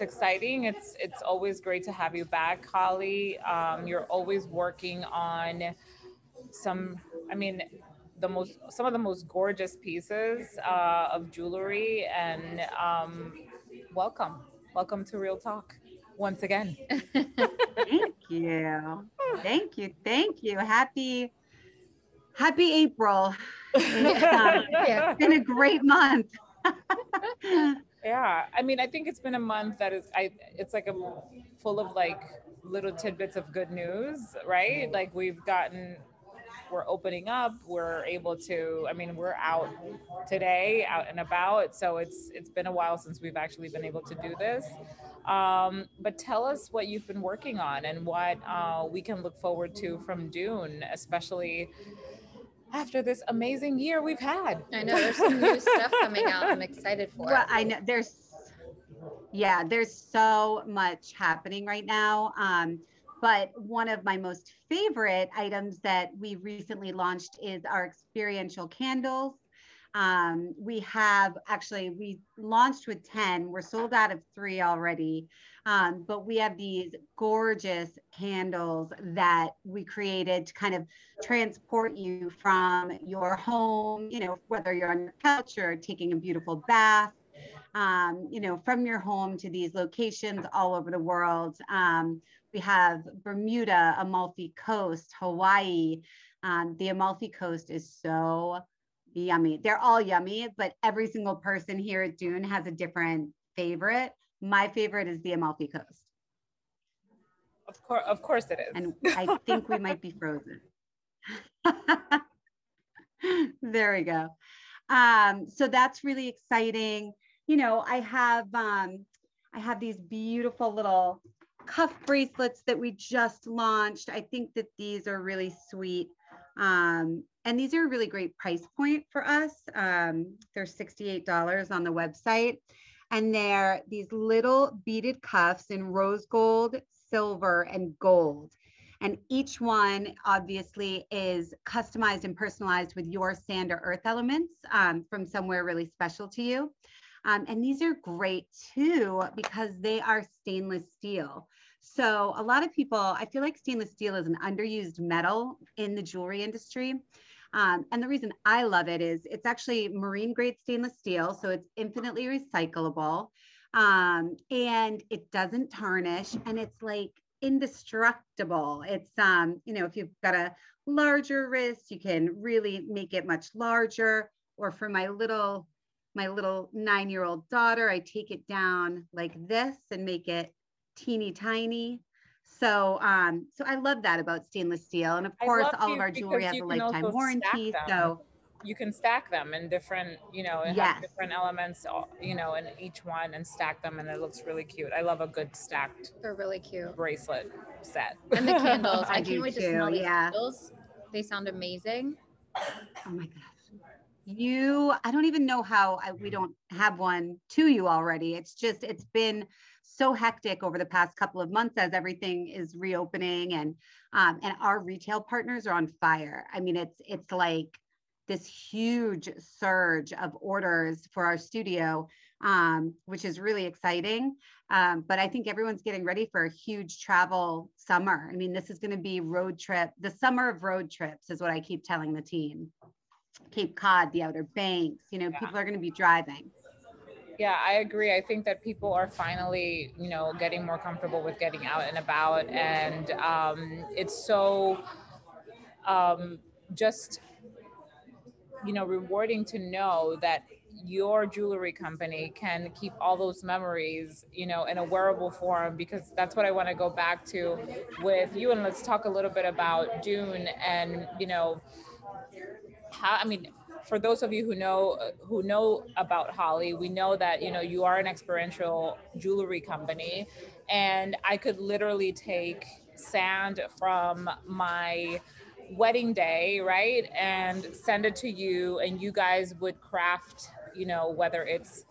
it's exciting. It's it's always great to have you back, Holly. Um, you're always working on some. I mean, the most some of the most gorgeous pieces uh, of jewelry, and um, welcome, welcome to Real Talk once again. Thank you, thank you, thank you. Happy Happy April. It's, yeah, it's been a great month. yeah i mean i think it's been a month that is i it's like a full of like little tidbits of good news right? Like we've gotten we're opening up we're able to i mean we're out today out and about so it's it's been a while since we've actually been able to do this. Um, but tell us what you've been working on and what uh, we can look forward to from dune especially after this amazing year we've had. I know there's some new stuff coming out. I'm excited for. Well, I know there's yeah, there's so much happening right now. Um, but one of my most favorite items that we recently launched is our experiential candles. Um, we have actually we launched with 10. We're sold out of three already. Um, but we have these gorgeous candles that we created to kind of transport you from your home, you know, whether you're on your couch or taking a beautiful bath, um, you know, from your home to these locations all over the world. Um, we have Bermuda, Amalfi Coast, Hawaii. Um, the Amalfi Coast is so yummy. They're all yummy, but every single person here at Dune has a different favorite. My favorite is the Amalfi Coast. Of course, of course it is. And I think we might be frozen. there we go. Um, so that's really exciting. You know, I have um, I have these beautiful little cuff bracelets that we just launched. I think that these are really sweet. Um, and these are a really great price point for us. Um, they're $68 on the website and they're these little beaded cuffs in rose gold, silver, and gold. And each one obviously is customized and personalized with your sand or earth elements um, from somewhere really special to you. Um, and these are great too because they are stainless steel. So a lot of people, I feel like stainless steel is an underused metal in the jewelry industry. Um, and the reason I love it is it's actually marine grade stainless steel, so it's infinitely recyclable. Um, and it doesn't tarnish and it's like indestructible. It's um, you know, if you've got a larger wrist, you can really make it much larger. Or for my little my little nine-year-old daughter, I take it down like this and make it teeny tiny. So, um, so I love that about stainless steel, and of course, all of our jewelry has a lifetime warranty. So you can stack them in different, you know, yes. different elements, you know, in each one, and stack them, and it looks really cute. I love a good stacked. They're really cute bracelet set. And the candles, I, I can't wait too. to smell yeah. candles. They sound amazing. Oh my gosh. You, I don't even know how I, we don't have one to you already. It's just, it's been so hectic over the past couple of months as everything is reopening and um, and our retail partners are on fire. I mean, it's it's like this huge surge of orders for our studio, um, which is really exciting. Um, but I think everyone's getting ready for a huge travel summer. I mean, this is going to be road trip. The summer of road trips is what I keep telling the team. Cape Cod, the Outer Banks. You know, yeah. people are going to be driving. Yeah, I agree. I think that people are finally, you know, getting more comfortable with getting out and about, and um, it's so um, just, you know, rewarding to know that your jewelry company can keep all those memories, you know, in a wearable form because that's what I want to go back to with you. And let's talk a little bit about Dune and, you know, how, I mean, for those of you who know who know about Holly, we know that you know you are an experiential jewelry company, and I could literally take sand from my wedding day, right, and send it to you, and you guys would craft, you know, whether it's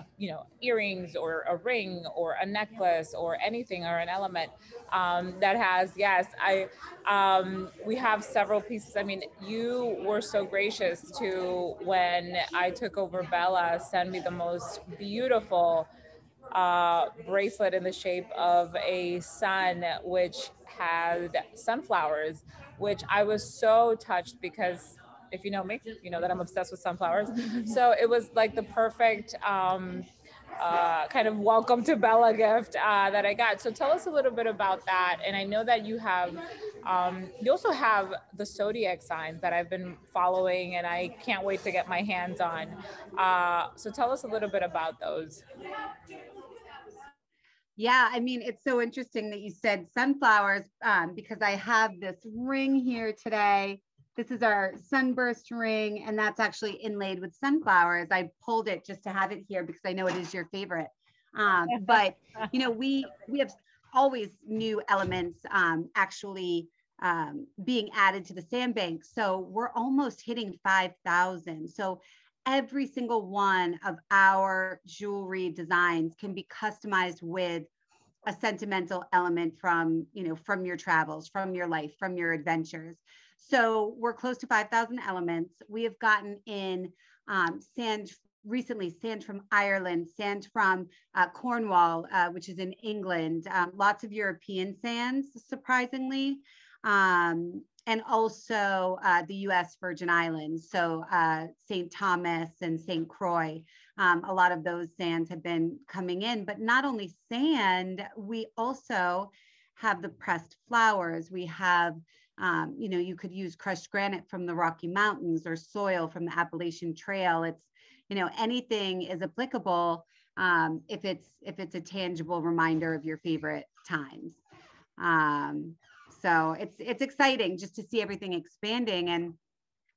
a, you know earrings or a ring or a necklace or anything or an element um, that has yes i um, we have several pieces. I mean you were so gracious to when i took over bella send me the most beautiful uh, bracelet in the shape of a sun, which had sunflowers, which I was so touched because if you know me, you know that I'm obsessed with sunflowers. so it was like the perfect um, uh, kind of welcome to Bella gift uh, that I got. So tell us a little bit about that. And I know that you have, um, you also have the zodiac signs that I've been following, and I can't wait to get my hands on. Uh, so tell us a little bit about those. Yeah, I mean, it's so interesting that you said sunflowers um, because I have this ring here today. This is our sunburst ring, and that's actually inlaid with sunflowers. I pulled it just to have it here because I know it is your favorite. Um, but you know, we we have always new elements um, actually um, being added to the sandbank. So we're almost hitting 5,000. So every single one of our jewelry designs can be customized with a sentimental element from you know from your travels from your life from your adventures so we're close to 5000 elements we have gotten in um, sand recently sand from ireland sand from uh, cornwall uh, which is in england um, lots of european sands surprisingly um, and also uh, the US Virgin Islands. So uh, St. Thomas and St. Croix, um, a lot of those sands have been coming in, but not only sand, we also have the pressed flowers. We have, um, you know, you could use crushed granite from the Rocky Mountains or soil from the Appalachian Trail. It's, you know, anything is applicable um, if it's if it's a tangible reminder of your favorite times. Um, so it's it's exciting just to see everything expanding and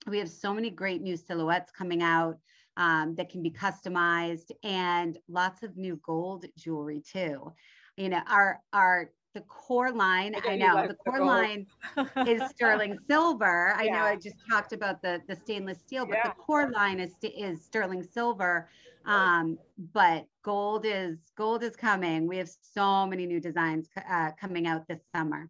we have so many great new silhouettes coming out um, that can be customized and lots of new gold jewelry too you know our our the core line i, I know the core the line is sterling silver i yeah. know i just talked about the the stainless steel but yeah. the core line is is sterling silver um, but gold is gold is coming we have so many new designs uh, coming out this summer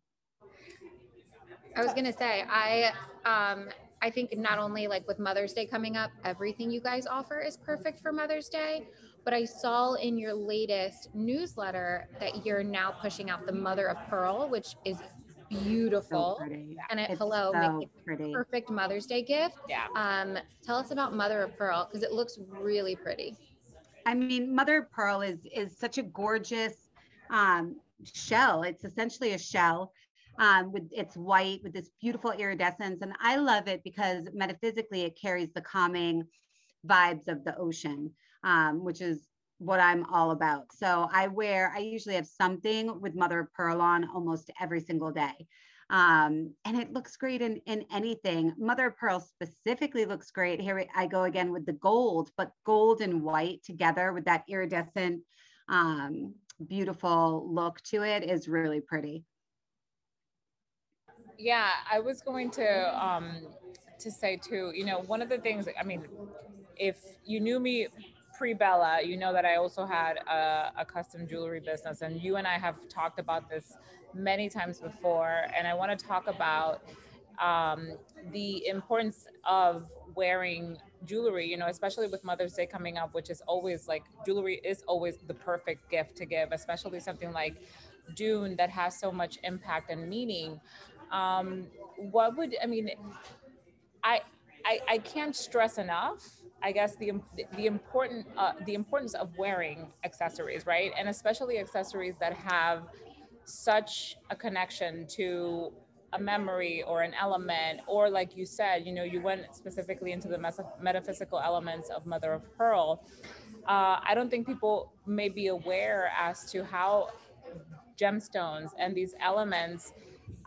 I was gonna say I um I think not only like with Mother's Day coming up, everything you guys offer is perfect for Mother's Day. But I saw in your latest newsletter that you're now pushing out the Mother of Pearl, which is beautiful. So and it, hello, so make it pretty. perfect Mother's Day gift. Yeah. Um, tell us about Mother of Pearl because it looks really pretty. I mean, Mother of Pearl is is such a gorgeous um, shell. It's essentially a shell um, with it's white with this beautiful iridescence. And I love it because metaphysically it carries the calming vibes of the ocean, um, which is what I'm all about. So I wear, I usually have something with mother of pearl on almost every single day. Um, and it looks great in, in anything. Mother of pearl specifically looks great. Here I go again with the gold, but gold and white together with that iridescent, um, beautiful look to it is really pretty yeah, I was going to um, to say too. You know, one of the things. I mean, if you knew me pre Bella, you know that I also had a, a, custom jewelry business, and you and I have talked about this many times before. And I want to talk about um, the importance of wearing jewelry. You know, especially with Mother's Day coming up, which is always like jewelry is always the perfect gift to give, especially something like Dune that has so much impact and meaning um, what would I mean? I, I I can't stress enough. I guess the the important uh, the importance of wearing accessories, right? And especially accessories that have such a connection to a memory or an element, or like you said, you know, you went specifically into the metaphysical elements of Mother of Pearl. Uh, I don't think people may be aware as to how gemstones and these elements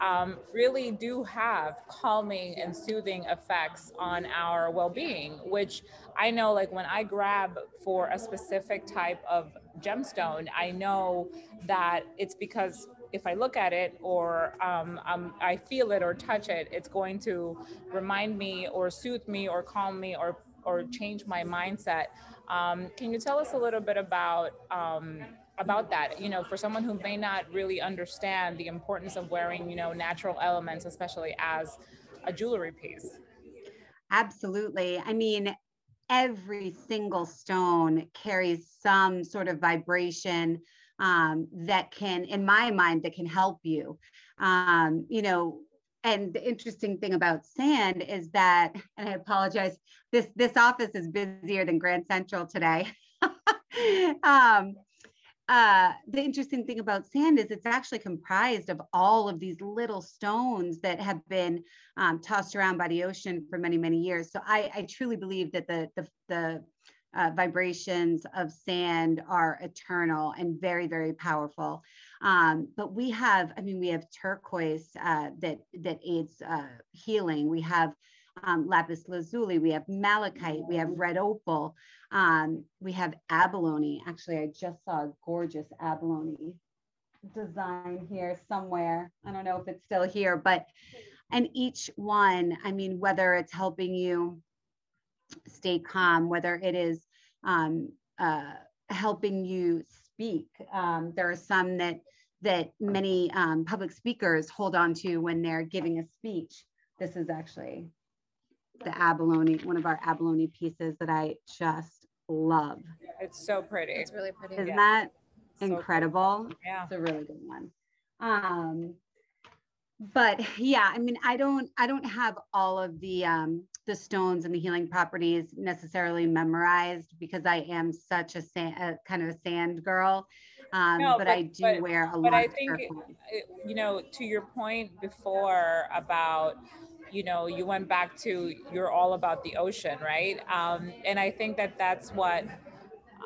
um, really do have calming and soothing effects on our well-being which i know like when i grab for a specific type of gemstone i know that it's because if i look at it or um, um, i feel it or touch it it's going to remind me or soothe me or calm me or or change my mindset. Um, can you tell us a little bit about um, about that you know for someone who may not really understand the importance of wearing you know natural elements especially as a jewelry piece absolutely i mean every single stone carries some sort of vibration um, that can, in my mind, that can help you. Um, you know, and the interesting thing about sand is that, and I apologize, this this office is busier than Grand Central today. um, uh, the interesting thing about sand is it's actually comprised of all of these little stones that have been um, tossed around by the ocean for many, many years. So I, I truly believe that the, the, the uh, vibrations of sand are eternal and very, very powerful. Um, but we have, I mean, we have turquoise uh, that that aids uh, healing. We have um, lapis lazuli, we have malachite, we have red opal, um, we have abalone. Actually, I just saw a gorgeous abalone design here somewhere. I don't know if it's still here, but and each one, I mean, whether it's helping you stay calm, whether it is um, uh, helping you speak. Um, there are some that that many um, public speakers hold on to when they're giving a speech. This is actually the abalone, one of our abalone pieces that I just love. It's so pretty. It's really pretty. Isn't Yeah. that So incredible? Yeah. It's a really good one. Um, but yeah, I mean, I don't, I don't have all of the um, the stones and the healing properties necessarily memorized because I am such a, sand, a kind of a sand girl. Um, No, but, but- I do but- wear a but lot I of think it- you know, to your point before about, you know, you went back to you're all about the ocean, right? Um, and I think that that's what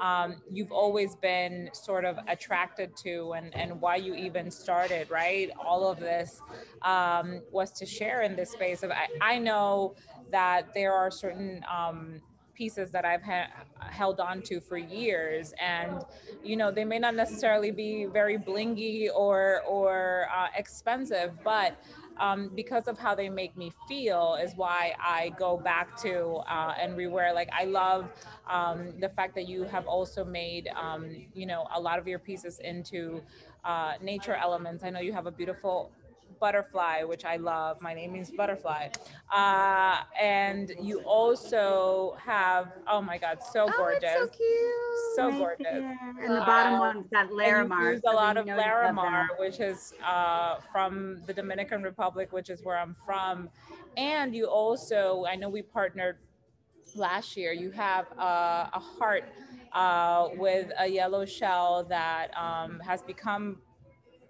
um, you've always been sort of attracted to and, and why you even started, right? All of this um, was to share in this space of, I, I know that there are certain um, pieces that I've ha- held on to for years and you know they may not necessarily be very blingy or or uh, expensive but um, because of how they make me feel is why I go back to uh, and rewear. Like I love um, the fact that you have also made um, you know a lot of your pieces into uh, nature elements. I know you have a beautiful butterfly, which I love. My name means butterfly, uh, and you also have oh my god, so Oh, gorgeous, it's so cute. so Right gorgeous. there. And the bottom Uh, one's got Larimar. you use a lot of know you love Larimar, which is uh, from the Dominican Republic, which is where I'm from. And you also, I know we partnered last year. You have uh, a heart uh, with a yellow shell that um, has become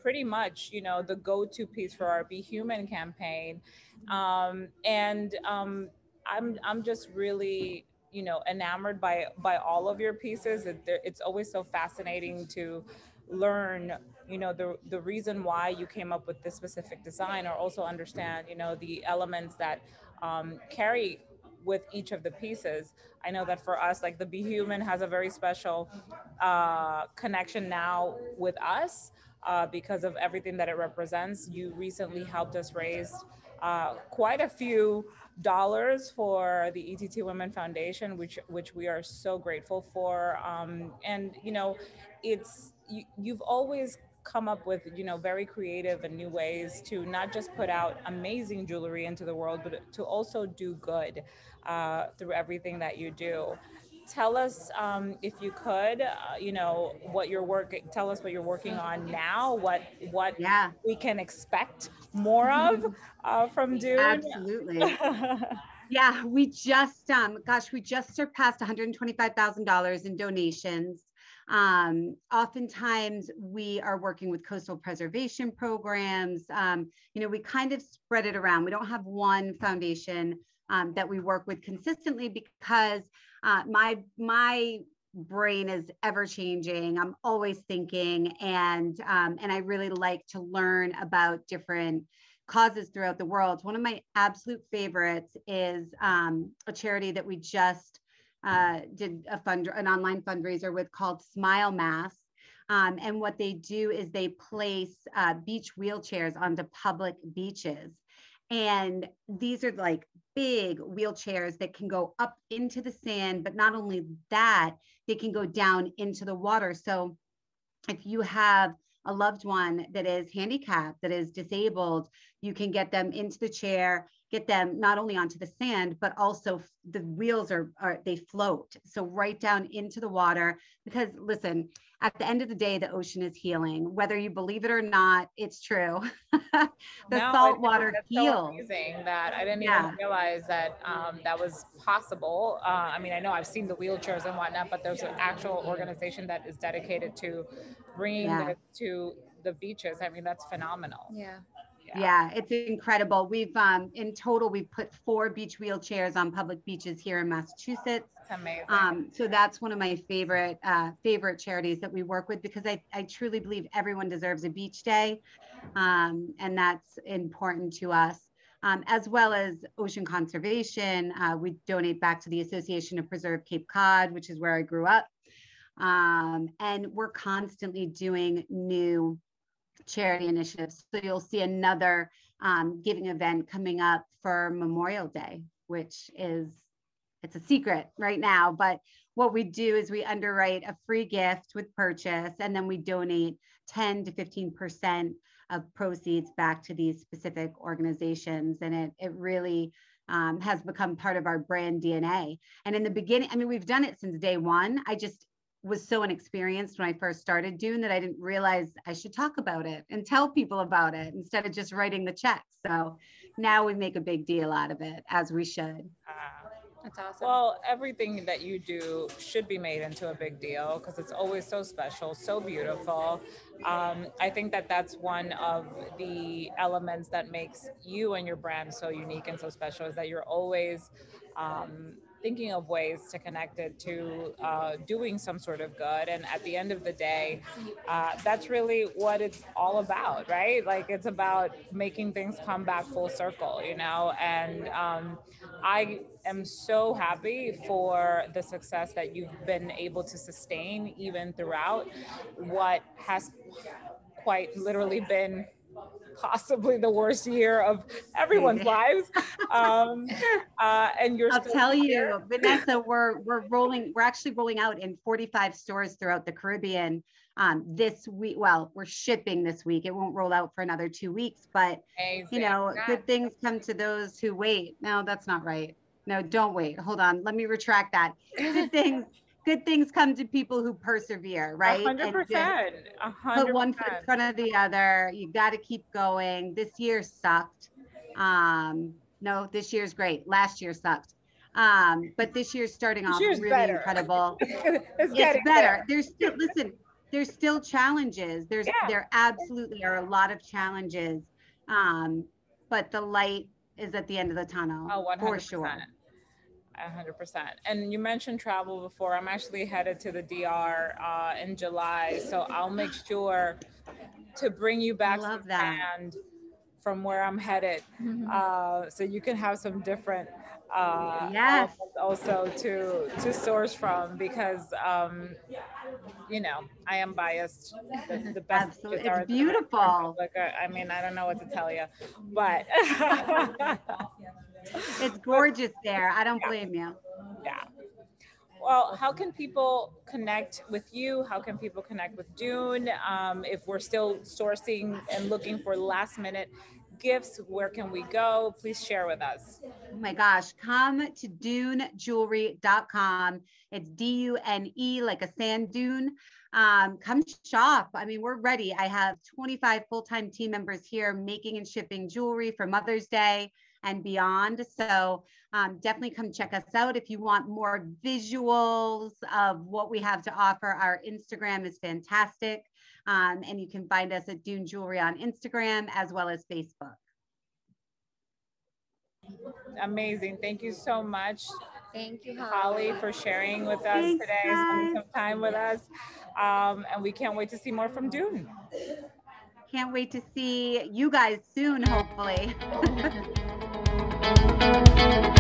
pretty much, you know, the go-to piece for our Be Human campaign. Um, and um, I'm I'm just really you know enamored by by all of your pieces. It, it's always so fascinating to learn you know the the reason why you came up with this specific design or also understand you know the elements that um, carry with each of the pieces i know that for us like the be human has a very special uh, connection now with us uh, because of everything that it represents you recently helped us raise uh, quite a few dollars for the ETT Women Foundation, which which we are so grateful for. Um, and you know, it's you, you've always come up with you know very creative and new ways to not just put out amazing jewelry into the world, but to also do good uh, through everything that you do. Tell us, um, if you could, uh, you know, what you're working. Tell us what you're working on now. What what Yeah, we can expect more of uh, from Dune. absolutely. Yeah, we just, um, gosh, we just surpassed $125,000 in donations. Um, oftentimes we are working with coastal preservation programs. Um, you know, we kind of spread it around. We don't have one foundation um, that we work with consistently because uh, my my brain is ever changing. I'm always thinking, and um, and I really like to learn about different causes throughout the world. One of my absolute favorites is um, a charity that we just uh, did a fund, an online fundraiser with called Smile Mass. Um, and what they do is they place uh, beach wheelchairs onto public beaches. And these are like big wheelchairs that can go up into the sand, but not only that, they can go down into the water. So if you have a loved one that is handicapped, that is disabled, you can get them into the chair get them not only onto the sand, but also the wheels are, are they float. So right down into the water. Because listen, at the end of the day, the ocean is healing. Whether you believe it or not, it's true. the No, I salt think water that's so amazing that I didn't Yeah. even realize that um, that was possible. Uh, I mean, I know I've seen the wheelchairs and whatnot, but there's an actual organization that is dedicated to bringing Yeah. this to the beaches. I mean, that's phenomenal. Yeah. Yeah, it's incredible. We've um in total we've put four beach wheelchairs on public beaches here in Massachusetts. It's amazing. Um, so that's one of my favorite uh, favorite charities that we work with because I, I truly believe everyone deserves a beach day, um, and that's important to us. Um, as well as ocean conservation, uh, we donate back to the Association of Preserve Cape Cod, which is where I grew up, um, and we're constantly doing new charity initiatives. So you'll see another um, giving event coming up for Memorial Day, which is it's a secret right now, but what we do is we underwrite a free gift with purchase and then we donate 10 to 15% of proceeds back to these specific organizations. And it, it really um, has become part of our brand DNA. And in the beginning, I mean, we've done it since day one. I just was so inexperienced when I first started Dune that I didn't realize I should talk about it and tell people about it instead of just writing the checks. So now we make a big deal out of it, as we should. Uh, That's awesome. Well, everything that you do should be made into a big deal because it's always so special, so beautiful. Um, I think that that's one of the elements that makes you and your brand so unique and so special is that you're always um, thinking of ways to connect it to uh, doing some sort of good. And at the end of the day, uh, that's really what it's all about, right? Like it's about making things come back full circle, you know? And um, I am so happy for the success that you've been able to sustain even throughout what has quite literally been possibly the worst year of everyone's lives. Um, uh, and you're I'll tell here. you, Vanessa, we're we're rolling. We're actually rolling out in 45 stores throughout the Caribbean um, this week. Well, we're shipping this week. It won't roll out for another two weeks, but Amazing. you know, good things come to those who wait. No, that's not right. No, don't wait. Hold on. Let me retract that. Good things. Good things come to people who persevere, right? A hundred And just percent. A Put hundred one foot in front of the other. You got to keep going. This year sucked. Um, no, this year's great. Last year sucked. Um, but this year's starting This off year's really better. incredible. it's it's getting better. There's still listen. There's still challenges. There's Yeah. there absolutely are a lot of challenges. Um, but the light is at the end of the tunnel Oh, for sure. Percent. A hundred percent. And you mentioned travel before. I'm actually headed to the DR uh, in July, so I'll make sure to bring you back love that. from where I'm headed, uh, so you can have some different uh, Yes. also to to source from because um, you know I am biased. The, the best Absolutely. It's beautiful. I I mean, I don't know what to tell you, but It's gorgeous there. I don't blame you. yeah. Well, how can people connect with you? How can people connect with Dune? Um, if we're still sourcing and looking for last minute gifts, where can we go? Please share with us. Oh my gosh, come to dunejewelry.com. It's D U N E, like a sand dune. Um, come shop. I mean, we're ready. I have 25 full time team members here making and shipping jewelry for Mother's Day and beyond. So um, definitely come check us out. If you want more visuals of what we have to offer, our Instagram is fantastic. Um, and you can find us at Dune Jewelry on Instagram as well as Facebook. Amazing. Thank you so much, Thank you, Holly, Holly. for sharing with us Thanks, today, spending some time with us. Um, and we can't wait to see more from Dune. Can't wait to see you guys soon, hopefully.